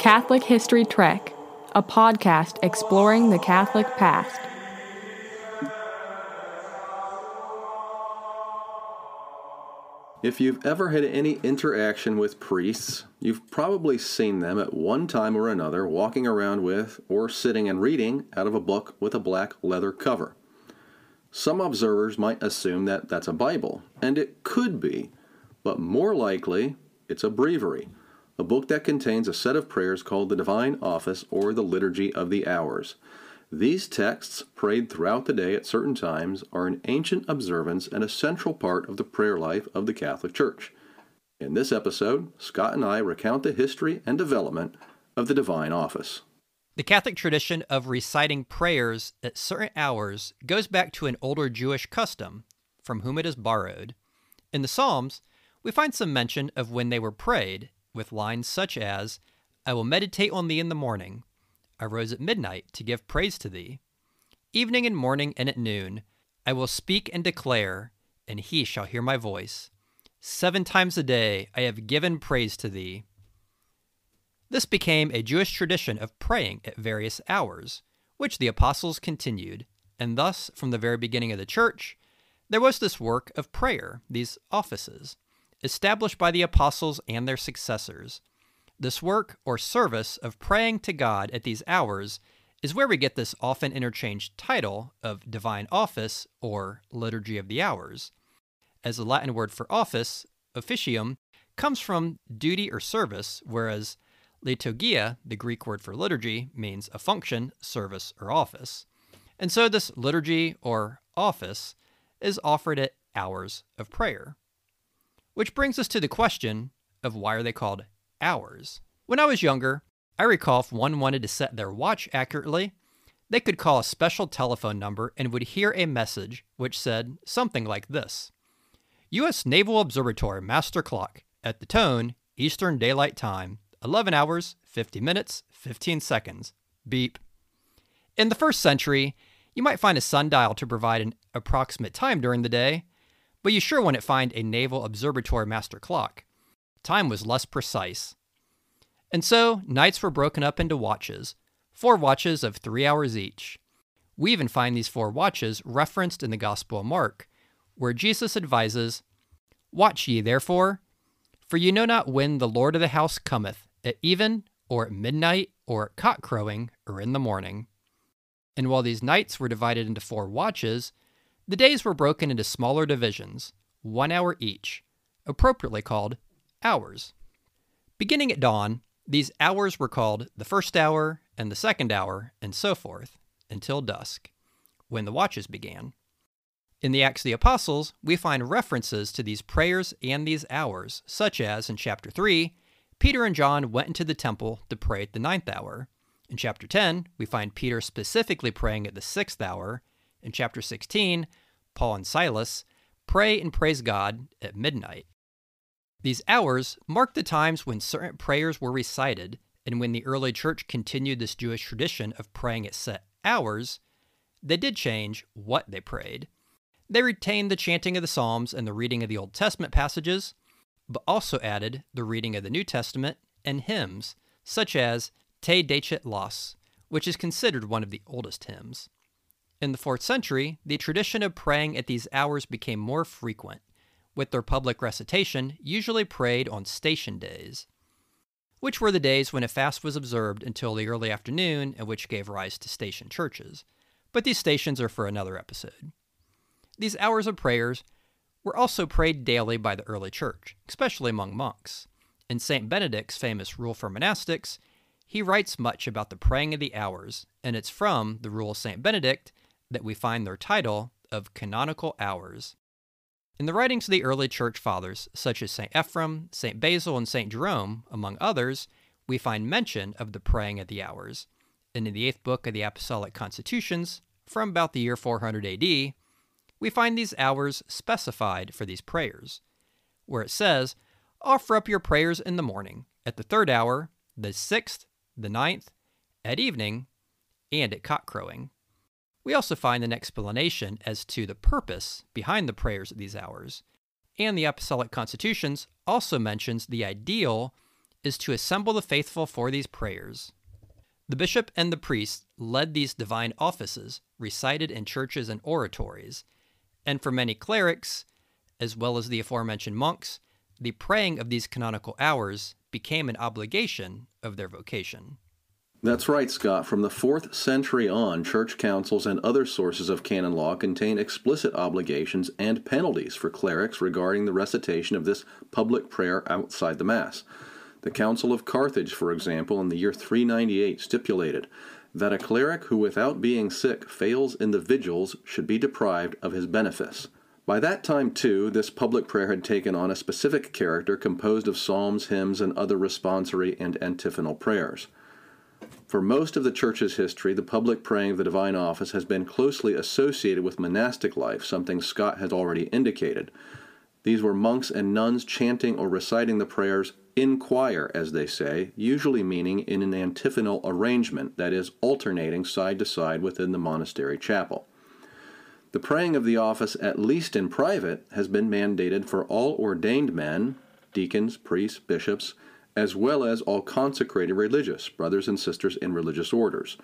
Catholic History Trek, a podcast exploring the Catholic past. If you've ever had any interaction with priests, you've probably seen them at one time or another walking around with or sitting and reading out of a book with a black leather cover. Some observers might assume that that's a Bible, and it could be, but more likely, it's a breviary, a book that contains a set of prayers called the Divine Office or the Liturgy of the Hours. These texts, prayed throughout the day at certain times, are an ancient observance and a central part of the prayer life of the Catholic Church. In this episode, Scott and I recount the history and development of the Divine Office. The Catholic tradition of reciting prayers at certain hours goes back to an older Jewish custom, from whom it is borrowed. In the Psalms, we find some mention of when they were prayed, with lines such as, I will meditate on thee in the morning, I rose at midnight to give praise to thee. Evening and morning and at noon, I will speak and declare, and he shall hear my voice. Seven times a day I have given praise to thee. This became a Jewish tradition of praying at various hours, which the apostles continued, and thus, from the very beginning of the church, there was this work of prayer, these offices, established by the apostles and their successors. This work or service of praying to God at these hours is where we get this often interchanged title of divine office or liturgy of the hours. As the Latin word for office, officium, comes from duty or service, whereas liturgia, the Greek word for liturgy, means a function, service, or office. And so this liturgy or office is offered at hours of prayer. Which brings us to the question of why are they called hours. When I was younger, I recall if one wanted to set their watch accurately, they could call a special telephone number and would hear a message which said something like this U.S. Naval Observatory Master Clock at the tone Eastern Daylight Time, 11 hours, 50 minutes, 15 seconds. Beep. In the first century, you might find a sundial to provide an approximate time during the day, but you sure wouldn't find a Naval Observatory Master Clock time was less precise. And so, nights were broken up into watches, four watches of three hours each. We even find these four watches referenced in the Gospel of Mark, where Jesus advises, Watch ye therefore, for you know not when the Lord of the house cometh, at even, or at midnight, or at cock crowing, or in the morning. And while these nights were divided into four watches, the days were broken into smaller divisions, one hour each, appropriately called hours. Beginning at dawn, these hours were called the first hour and the second hour, and so forth, until dusk, when the watches began. In the Acts of the Apostles, we find references to these prayers and these hours, such as in chapter 3, Peter and John went into the temple to pray at the ninth hour. In chapter 10, we find Peter specifically praying at the sixth hour. In chapter 16, Paul and Silas pray and praise God at midnight. These hours mark the times when certain prayers were recited, and when the early church continued this Jewish tradition of praying at set hours, they did change what they prayed. They retained the chanting of the Psalms and the reading of the Old Testament passages, but also added the reading of the New Testament and hymns, such as Te Decet Laus, which is considered one of the oldest hymns. In the 4th century, the tradition of praying at these hours became more frequent with their public recitation usually prayed on station days, which were the days when a fast was observed until the early afternoon and which gave rise to station churches. But these stations are for another episode. These hours of prayers were also prayed daily by the early church, especially among monks. In St. Benedict's famous Rule for Monastics, he writes much about the praying of the hours, and it's from the Rule of St. Benedict that we find their title of Canonical Hours. In the writings of the early church fathers, such as St. Ephrem, St. Basil, and St. Jerome, among others, we find mention of the praying at the hours. And in the eighth book of the Apostolic Constitutions, from about the year 400 AD, we find these hours specified for these prayers, where it says, Offer up your prayers in the morning, at the third hour, the sixth, the ninth, at evening, and at cock crowing. We also find an explanation as to the purpose behind the prayers at these hours, and the Apostolic Constitutions also mentions the ideal is to assemble the faithful for these prayers. The bishop and the priest led these divine offices, recited in churches and oratories, and for many clerics, as well as the aforementioned monks, the praying of these canonical hours became an obligation of their vocation. That's right, Scott. From the 4th century on, church councils and other sources of canon law contain explicit obligations and penalties for clerics regarding the recitation of this public prayer outside the Mass. The Council of Carthage, for example, in the year 398 stipulated that a cleric who without being sick fails in the vigils should be deprived of his benefice. By that time, too, this public prayer had taken on a specific character composed of psalms, hymns, and other responsory and antiphonal prayers. For most of the Church's history, the public praying of the divine office has been closely associated with monastic life, something Scott has already indicated. These were monks and nuns chanting or reciting the prayers in choir, as they say, usually meaning in an antiphonal arrangement, that is, alternating side to side within the monastery chapel. The praying of the office, at least in private, has been mandated for all ordained men, deacons, priests, bishops, as well as all consecrated religious, brothers and sisters in religious orders.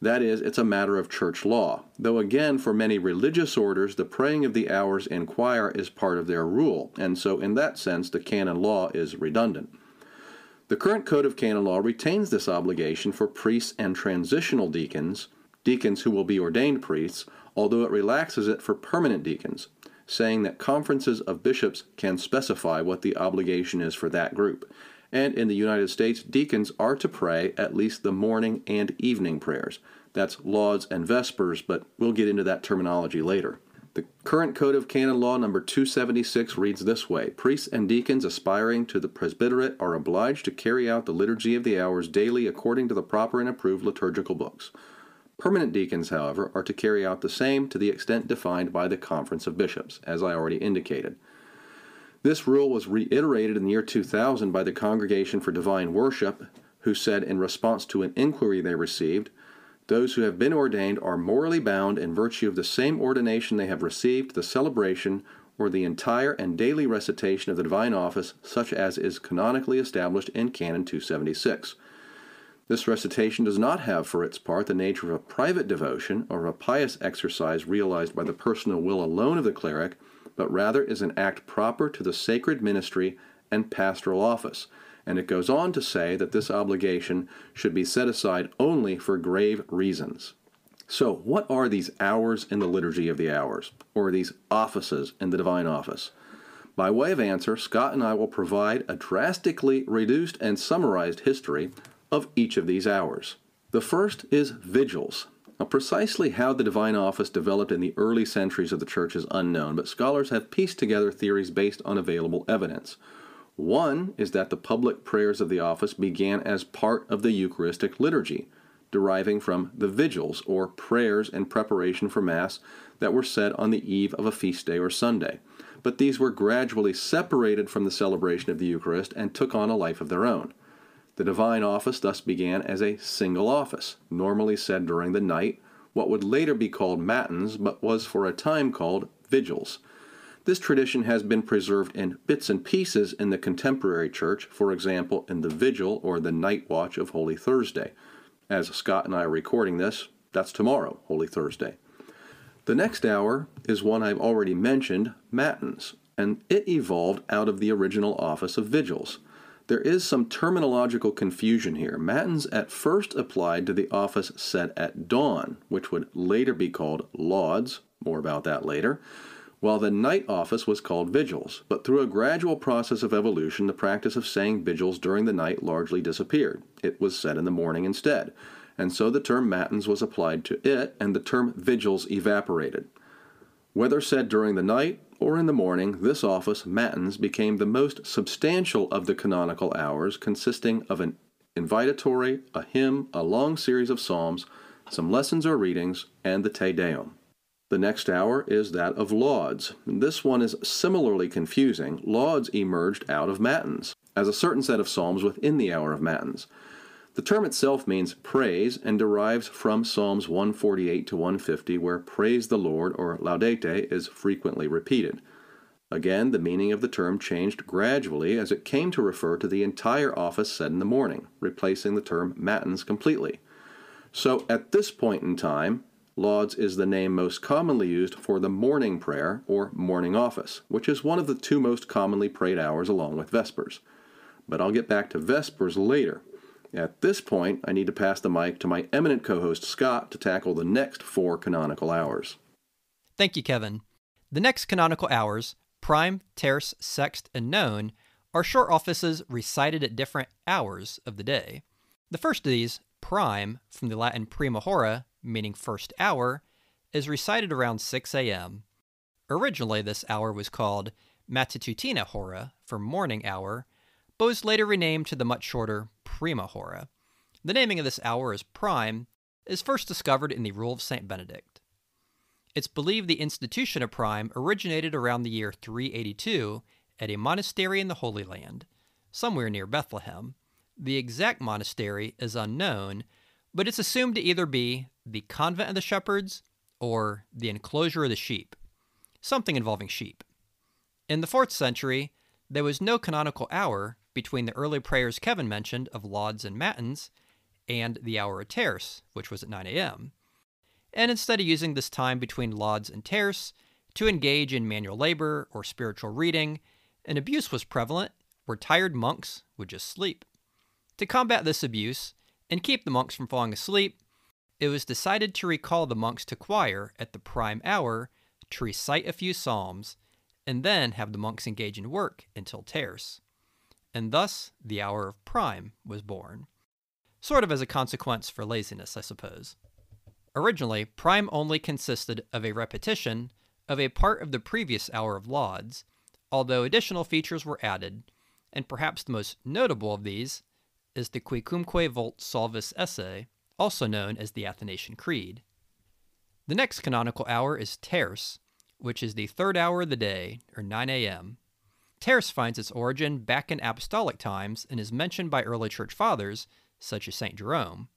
That is, it's a matter of church law. Though again, for many religious orders, the praying of the hours in choir is part of their rule, and so in that sense, the canon law is redundant. The current Code of Canon Law retains this obligation for priests and transitional deacons, deacons who will be ordained priests, although it relaxes it for permanent deacons, saying that conferences of bishops can specify what the obligation is for that group. And in the United States, deacons are to pray at least the morning and evening prayers. That's lauds and vespers, but we'll get into that terminology later. The current Code of Canon Law number 276 reads this way Priests and deacons aspiring to the presbyterate are obliged to carry out the liturgy of the hours daily according to the proper and approved liturgical books. Permanent deacons, however, are to carry out the same to the extent defined by the Conference of Bishops, as I already indicated. This rule was reiterated in the year 2000 by the Congregation for Divine Worship, who said in response to an inquiry they received, those who have been ordained are morally bound in virtue of the same ordination they have received, the celebration, or the entire and daily recitation of the divine office, such as is canonically established in Canon 276. This recitation does not have for its part the nature of a private devotion or a pious exercise realized by the personal will alone of the cleric, but rather is an act proper to the sacred ministry and pastoral office and it goes on to say that this obligation should be set aside only for grave reasons. So, what are these hours in the Liturgy of the Hours, or these offices in the Divine Office? By way of answer, Scott and I will provide a drastically reduced and summarized history of each of these hours. The first is vigils. Now, precisely how the divine office developed in the early centuries of the church is unknown, but scholars have pieced together theories based on available evidence. One is that the public prayers of the office began as part of the Eucharistic liturgy, deriving from the vigils, or prayers in preparation for Mass, that were said on the eve of a feast day or Sunday. But these were gradually separated from the celebration of the Eucharist and took on a life of their own. The divine office thus began as a single office, normally said during the night, what would later be called matins, but was for a time called vigils. This tradition has been preserved in bits and pieces in the contemporary church, for example, in the vigil or the night watch of Holy Thursday. As Scott and I are recording this, that's tomorrow, Holy Thursday. The next hour is one I've already mentioned, Matins, and it evolved out of the original office of vigils. There is some terminological confusion here. Matins at first applied to the office set at dawn, which would later be called lauds, more about that later, while the night office was called vigils. But through a gradual process of evolution, the practice of saying vigils during the night largely disappeared. It was said in the morning instead. And so the term matins was applied to it, and the term vigils evaporated. Whether said during the night or in the morning, this office, matins, became the most substantial of the canonical hours, consisting of an invitatory, a hymn, a long series of psalms, some lessons or readings, and the Te Deum. The next hour is that of lauds. This one is similarly confusing. Lauds emerged out of matins, as a certain set of psalms within the hour of matins. The term itself means praise and derives from Psalms 148 to 150, where praise the Lord or laudate is frequently repeated. Again, the meaning of the term changed gradually as it came to refer to the entire office said in the morning, replacing the term matins completely. So at this point in time, Lauds is the name most commonly used for the morning prayer or morning office, which is one of the two most commonly prayed hours along with Vespers. But I'll get back to Vespers later. At this point, I need to pass the mic to my eminent co host Scott to tackle the next four canonical hours. Thank you, Kevin. The next canonical hours, prime, terce, sext, and none, are short offices recited at different hours of the day. The first of these, prime, from the Latin prima hora, meaning first hour, is recited around 6 a.m. Originally, this hour was called Matutina hora, for morning hour, but was later renamed to the much shorter prima hora. The naming of this hour as prime is first discovered in the Rule of St. Benedict. It's believed the institution of prime originated around the year 382 at a monastery in the Holy Land, somewhere near Bethlehem. The exact monastery is unknown, but it's assumed to either be the convent of the shepherds or the enclosure of the sheep, something involving sheep. In the 4th century, there was no canonical hour between the early prayers Kevin mentioned of lauds and matins and the hour of terce, which was at 9 a.m. And instead of using this time between lauds and terce to engage in manual labor or spiritual reading, an abuse was prevalent where tired monks would just sleep. To combat this abuse and keep the monks from falling asleep, it was decided to recall the monks to choir at the prime hour to recite a few psalms and then have the monks engage in work until terce and thus the hour of prime was born. Sort of as a consequence for laziness, I suppose. Originally, prime only consisted of a repetition of a part of the previous hour of lauds, although additional features were added, and perhaps the most notable of these is the Quicumque Vult Salvus Esse, also known as the Athanasian Creed. The next canonical hour is terce, which is the third hour of the day, or 9 a.m., Terce finds its origin back in apostolic times and is mentioned by early church fathers, such as St. Jerome.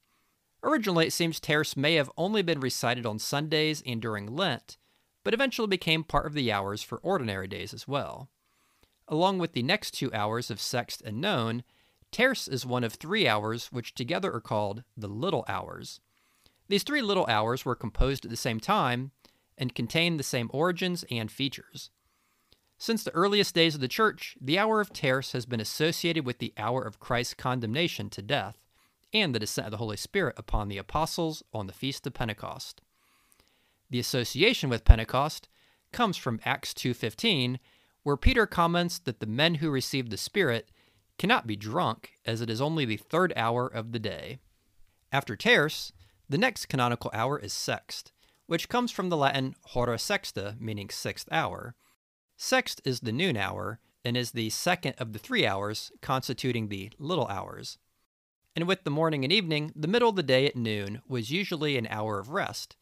Originally, it seems Terce may have only been recited on Sundays and during Lent, but eventually became part of the hours for ordinary days as well. Along with the next two hours of Sext and None, Terce is one of three hours which together are called the Little Hours. These three little hours were composed at the same time and contain the same origins and features. Since the earliest days of the Church, the hour of terce has been associated with the hour of Christ's condemnation to death and the descent of the Holy Spirit upon the apostles on the Feast of Pentecost. The association with Pentecost comes from Acts 2:15, where Peter comments that the men who received the Spirit cannot be drunk, as it is only the third hour of the day. After terce, the next canonical hour is sext, which comes from the Latin hora sexta, meaning sixth hour, Sext is the noon hour and is the second of the three hours constituting the little hours. And with the morning and evening, the middle of the day at noon was usually an hour of rest,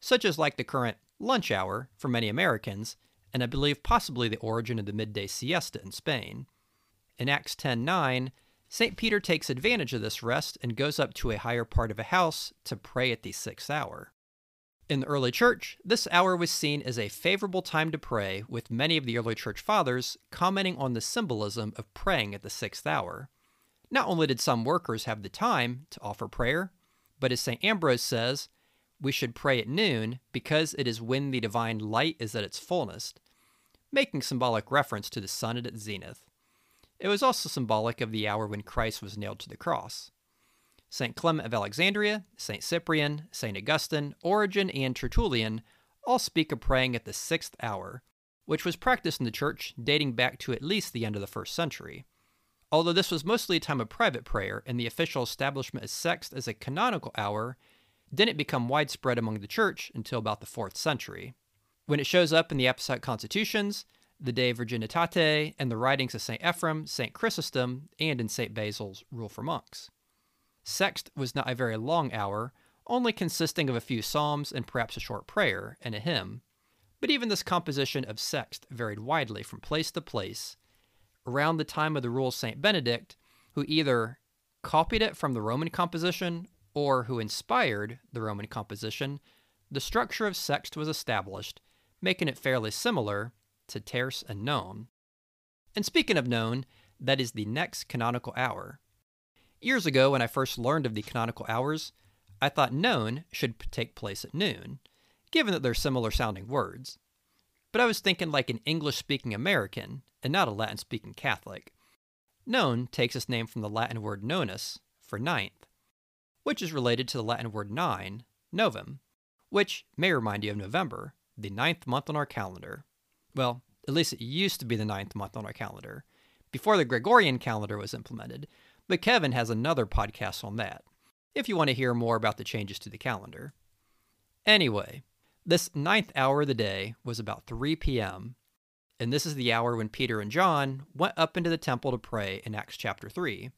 such as like the current lunch hour for many Americans, and I believe possibly the origin of the midday siesta in Spain. In Acts 10:9, St. Peter takes advantage of this rest and goes up to a higher part of a house to pray at the sixth hour. In the early church, this hour was seen as a favorable time to pray, with many of the early church fathers commenting on the symbolism of praying at the sixth hour. Not only did some workers have the time to offer prayer, but as St. Ambrose says, we should pray at noon because it is when the divine light is at its fullness, making symbolic reference to the sun at its zenith. It was also symbolic of the hour when Christ was nailed to the cross. St. Clement of Alexandria, St. Cyprian, St. Augustine, Origen, and Tertullian all speak of praying at the sixth hour, which was practiced in the church dating back to at least the end of the first century. Although this was mostly a time of private prayer and the official establishment of sext as a canonical hour didn't become widespread among the church until about the 4th century. When it shows up in the Apostolic Constitutions, the De Virginitate, and the writings of St. Ephrem, St. Chrysostom, and in St. Basil's Rule for Monks. Sext was not a very long hour, only consisting of a few psalms and perhaps a short prayer and a hymn. But even this composition of sext varied widely from place to place. Around the time of the rule of St. Benedict, who either copied it from the Roman composition or who inspired the Roman composition, the structure of sext was established, making it fairly similar, to Terce and None. And speaking of None, that is the next canonical hour. Years ago, when I first learned of the canonical hours, I thought None should take place at noon, given that they're similar sounding words. But I was thinking like an English speaking American and not a Latin speaking Catholic. None takes its name from the Latin word nonus, for ninth, which is related to the Latin word nine, novum, which may remind you of November, the ninth month on our calendar. Well, at least it used to be the ninth month on our calendar, before the Gregorian calendar was implemented, but Kevin has another podcast on that, if you want to hear more about the changes to the calendar. Anyway, this ninth hour of the day was about 3 p.m., and this is the hour when Peter and John went up into the temple to pray in Acts chapter 3,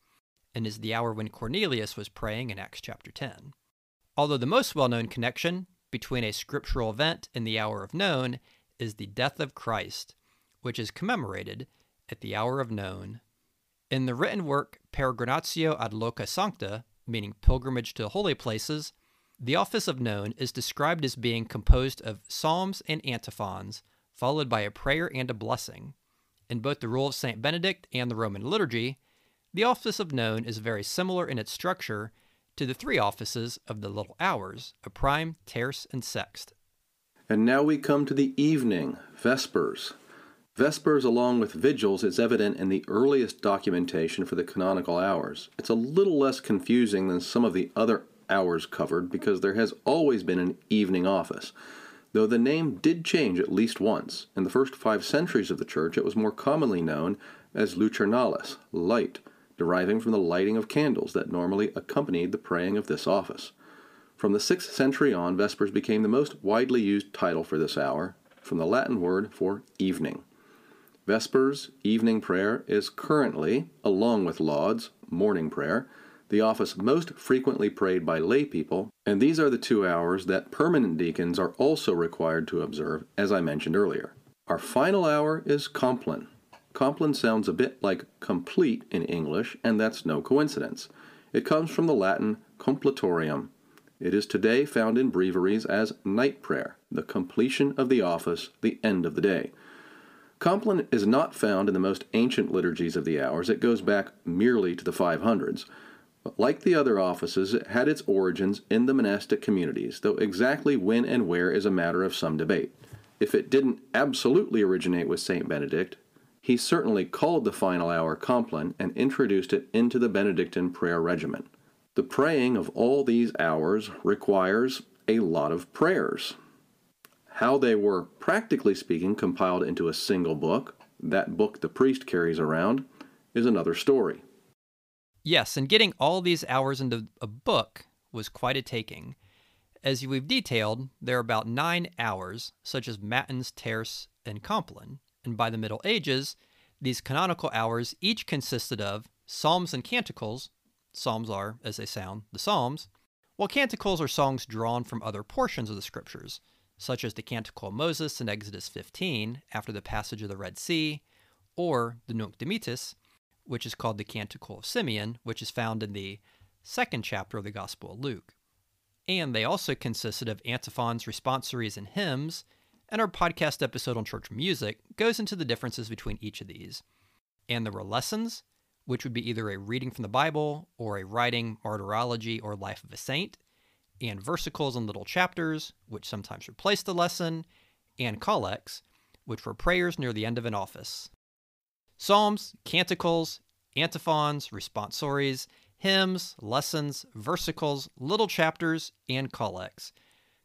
and is the hour when Cornelius was praying in Acts chapter 10. Although the most well known connection between a scriptural event and the hour of none is the death of Christ, which is commemorated at the hour of none. In the written work Peregrinatio ad loca sancta, meaning pilgrimage to holy places, the office of none is described as being composed of psalms and antiphons, followed by a prayer and a blessing. In both the Rule of St. Benedict and the Roman liturgy, the office of none is very similar in its structure to the three offices of the little hours of prime, terce, and sext. And now we come to the evening, Vespers. Vespers, along with vigils, is evident in the earliest documentation for the canonical hours. It's a little less confusing than some of the other hours covered because there has always been an evening office. Though the name did change at least once. In the first five centuries of the Church, it was more commonly known as lucernalis, light, deriving from the lighting of candles that normally accompanied the praying of this office. From the 6th century on, Vespers became the most widely used title for this hour, from the Latin word for evening. Vespers, evening prayer, is currently, along with lauds, morning prayer, the office most frequently prayed by lay people, and these are the two hours that permanent deacons are also required to observe, as I mentioned earlier. Our final hour is Compline. Compline sounds a bit like complete in English, and that's no coincidence. It comes from the Latin completorium. It is today found in breviaries as night prayer, the completion of the office, the end of the day. Compline is not found in the most ancient liturgies of the hours. It goes back merely to the 500s. But like the other offices, it had its origins in the monastic communities, though exactly when and where is a matter of some debate. If it didn't absolutely originate with St. Benedict, he certainly called the final hour Compline and introduced it into the Benedictine prayer regimen. The praying of all these hours requires a lot of prayers. How they were, practically speaking, compiled into a single book, that book the priest carries around, is another story. Yes, and getting all these hours into a book was quite a taking. As we've detailed, there are about nine hours, such as Matins, Terce, and Compline, and by the Middle Ages, these canonical hours each consisted of psalms and canticles. Psalms are, as they sound, the Psalms, while canticles are songs drawn from other portions of the Scriptures, such as the Canticle of Moses in Exodus 15 after the passage of the Red Sea, or the Nunc Dimittis, which is called the Canticle of Simeon, which is found in the second chapter of the Gospel of Luke. And they also consisted of antiphons, responsories, and hymns, and our podcast episode on church music goes into the differences between each of these. And there were lessons, which would be either a reading from the Bible or a writing martyrology or life of a saint, and versicles and little chapters, which sometimes replaced the lesson, and collects, which were prayers near the end of an office. Psalms, canticles, antiphons, responsories, hymns, lessons, versicles, little chapters, and collects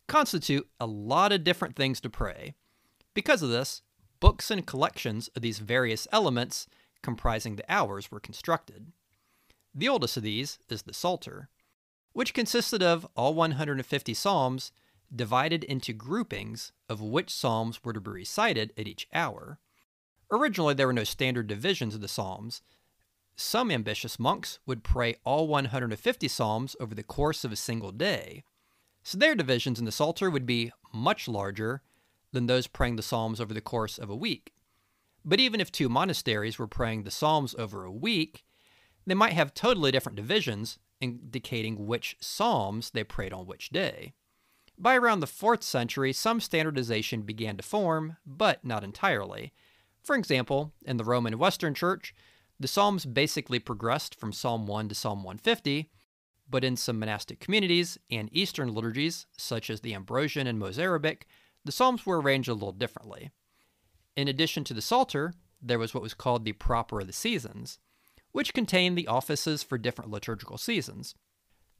constitute a lot of different things to pray. Because of this, books and collections of these various elements comprising the hours were constructed. The oldest of these is the Psalter, which consisted of all 150 psalms divided into groupings of which psalms were to be recited at each hour. Originally, there were no standard divisions of the psalms. Some ambitious monks would pray all 150 psalms over the course of a single day, so their divisions in the Psalter would be much larger than those praying the Psalms over the course of a week. But even if two monasteries were praying the Psalms over a week, they might have totally different divisions indicating which Psalms they prayed on which day. By around the 4th century, some standardization began to form, but not entirely. For example, in the Roman Western Church, the Psalms basically progressed from Psalm 1 to Psalm 150, but in some monastic communities and Eastern liturgies, such as the Ambrosian and Mozarabic, the Psalms were arranged a little differently. In addition to the Psalter, there was what was called the Proper of the Seasons, which contained the offices for different liturgical seasons.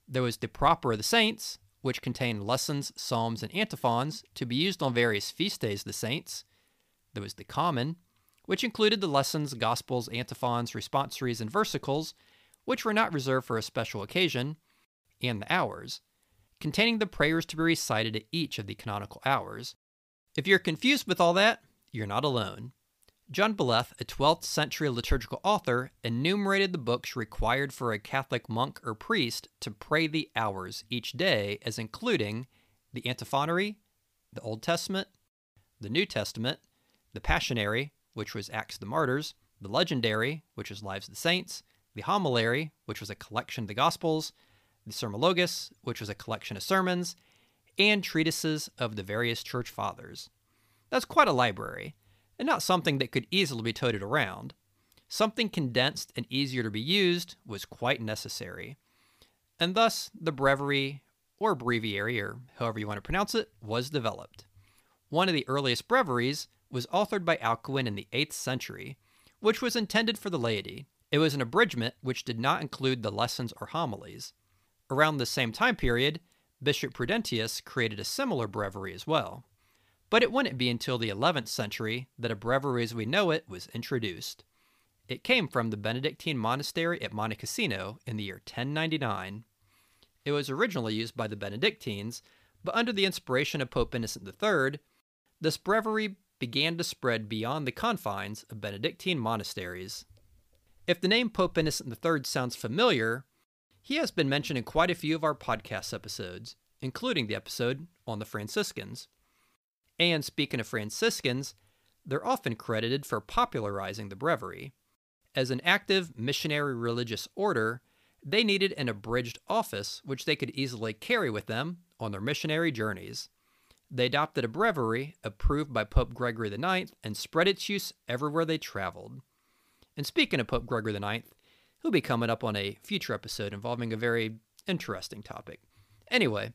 There was the Proper of the Saints, which contained lessons, psalms, and antiphons to be used on various feast days of the saints. There was the Common, which included the lessons, gospels, antiphons, responsories, and versicles, which were not reserved for a special occasion, and the Hours, containing the prayers to be recited at each of the canonical hours. If you're confused with all that, you're not alone. John Beleth, a 12th century liturgical author, enumerated the books required for a Catholic monk or priest to pray the hours each day as including the Antiphonary, the Old Testament, the New Testament, the Passionary, which was Acts of the Martyrs, the Legendary, which was Lives of the Saints, the Homilary, which was a collection of the Gospels, the Sermologus, which was a collection of sermons, and treatises of the various church fathers. That's quite a library and not something that could easily be toted around. Something condensed and easier to be used was quite necessary. And thus, the breviary, or breviary, or however you want to pronounce it, was developed. One of the earliest breviaries was authored by Alcuin in the 8th century, which was intended for the laity. It was an abridgment which did not include the lessons or homilies. Around the same time period, Bishop Prudentius created a similar breviary as well but it wouldn't be until the 11th century that a breviary as we know it was introduced. It came from the Benedictine monastery at Monte Cassino in the year 1099. It was originally used by the Benedictines, but under the inspiration of Pope Innocent III, this breviary began to spread beyond the confines of Benedictine monasteries. If the name Pope Innocent III sounds familiar, he has been mentioned in quite a few of our podcast episodes, including the episode on the Franciscans. And speaking of Franciscans, they're often credited for popularizing the breviary. As an active missionary religious order, they needed an abridged office which they could easily carry with them on their missionary journeys. They adopted a breviary approved by Pope Gregory IX and spread its use everywhere they traveled. And speaking of Pope Gregory IX, he'll be coming up on a future episode involving a very interesting topic. Anyway,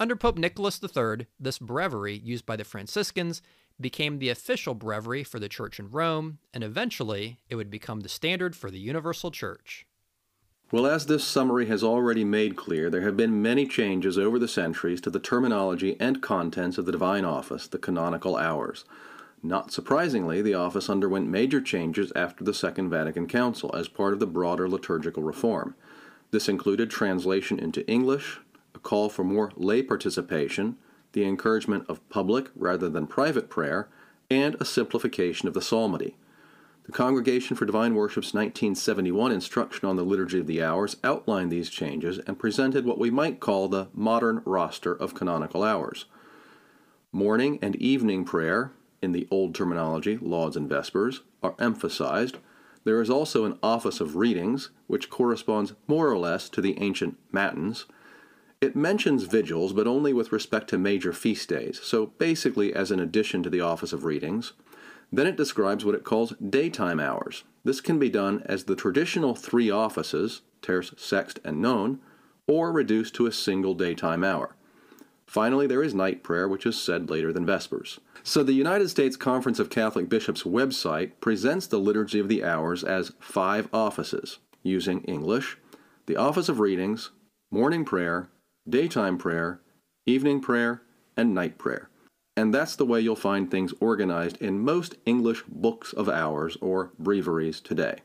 under Pope Nicholas III, this breviary used by the Franciscans became the official breviary for the Church in Rome, and eventually it would become the standard for the Universal Church. Well, as this summary has already made clear, there have been many changes over the centuries to the terminology and contents of the divine office, the canonical hours. Not surprisingly, the office underwent major changes after the Second Vatican Council as part of the broader liturgical reform. This included translation into English, a call for more lay participation, the encouragement of public rather than private prayer, and a simplification of the psalmody. The Congregation for Divine Worship's 1971 instruction on the Liturgy of the Hours outlined these changes and presented what we might call the modern roster of canonical hours. Morning and evening prayer, in the old terminology, lauds and vespers, are emphasized. There is also an office of readings, which corresponds more or less to the ancient matins. It mentions vigils, but only with respect to major feast days, so basically as an addition to the office of readings. Then it describes what it calls daytime hours. This can be done as the traditional three offices, terce, sext, and none, or reduced to a single daytime hour. Finally, there is night prayer, which is said later than Vespers. So the United States Conference of Catholic Bishops website presents the Liturgy of the Hours as five offices, using English, the office of readings, morning prayer, daytime prayer, evening prayer, and night prayer. And that's the way you'll find things organized in most English books of hours or breviaries today.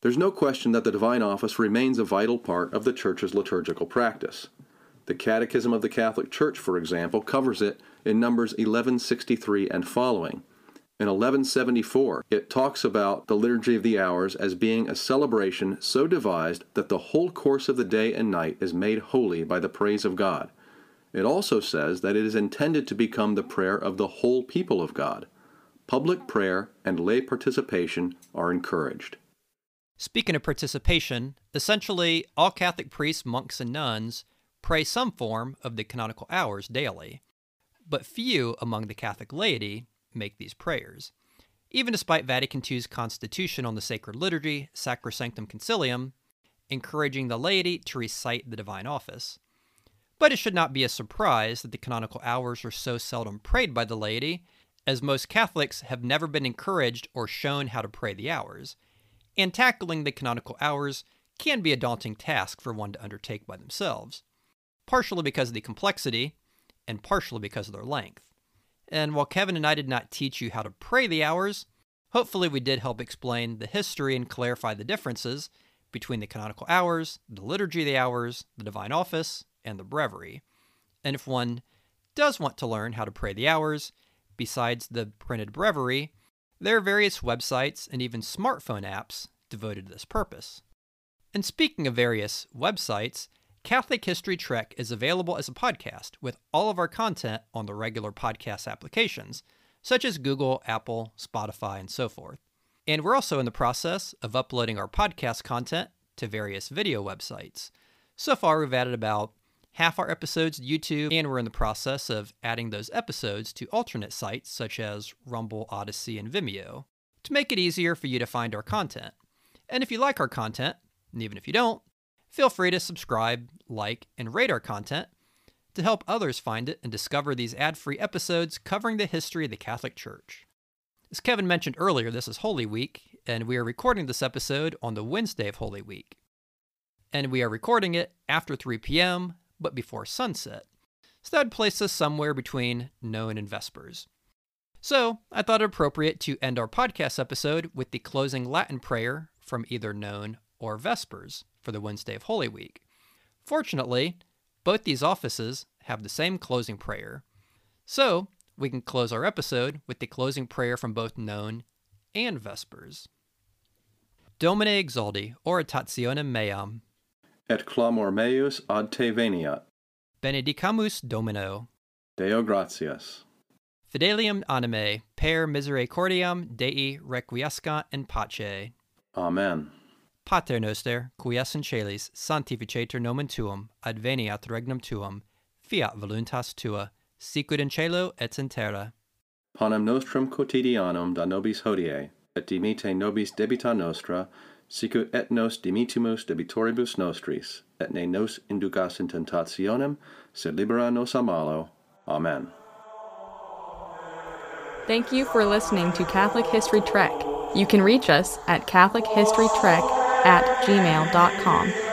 There's no question that the divine office remains a vital part of the Church's liturgical practice. The Catechism of the Catholic Church, for example, covers it in Numbers 1163 and following, in 1174, it talks about the Liturgy of the Hours as being a celebration so devised that the whole course of the day and night is made holy by the praise of God. It also says that it is intended to become the prayer of the whole people of God. Public prayer and lay participation are encouraged. Speaking of participation, essentially all Catholic priests, monks, and nuns pray some form of the canonical hours daily, but few among the Catholic laity make these prayers. Even despite Vatican II's constitution on the sacred liturgy, Sacrosanctum Concilium, encouraging the laity to recite the divine office. But it should not be a surprise that the canonical hours are so seldom prayed by the laity, as most Catholics have never been encouraged or shown how to pray the hours, and tackling the canonical hours can be a daunting task for one to undertake by themselves, partially because of the complexity, and partially because of their length. And while Kevin and I did not teach you how to pray the hours, hopefully we did help explain the history and clarify the differences between the canonical hours, the liturgy of the hours, the divine office, and the breviary. And if one does want to learn how to pray the hours, besides the printed breviary, there are various websites and even smartphone apps devoted to this purpose. And speaking of various websites, Catholic History Trek is available as a podcast with all of our content on the regular podcast applications, such as Google, Apple, Spotify, and so forth. And we're also in the process of uploading our podcast content to various video websites. So far, we've added about half our episodes to YouTube, and we're in the process of adding those episodes to alternate sites such as Rumble, Odysee, and Vimeo to make it easier for you to find our content. And if you like our content, and even if you don't, feel free to subscribe, like, and rate our content to help others find it and discover these ad free episodes covering the history of the Catholic Church. As Kevin mentioned earlier, this is Holy Week, and we are recording this episode on the Wednesday of Holy Week. And we are recording it after 3 p.m., but before sunset. So that would place us somewhere between noon and Vespers. So I thought it appropriate to end our podcast episode with the closing Latin prayer from either noon or Vespers for the Wednesday of Holy Week. Fortunately, both these offices have the same closing prayer. So we can close our episode with the closing prayer from both noon and Vespers. Domine exaldi, oratationem meam. Et clamor meus ad te veniat. Benedicamus Domino. Deo gratias. Fidelium anime, per misericordiam Dei requiescat in pace. Amen. Pater noster, qui es in celis, sanctificetur nomen tuum, adveniat regnum tuum, fiat voluntas tua, sicut in cielo et in terra. Panem nostrum quotidianum da nobis hodie, et dimite nobis debita nostra, sicut et nos dimitimus debitoribus nostris, et ne nos inducas in tentationem, sed libera nos a malo. Amen. Thank you for listening to Catholic History Trek. You can reach us at CatholicHistoryTrek at gmail.com.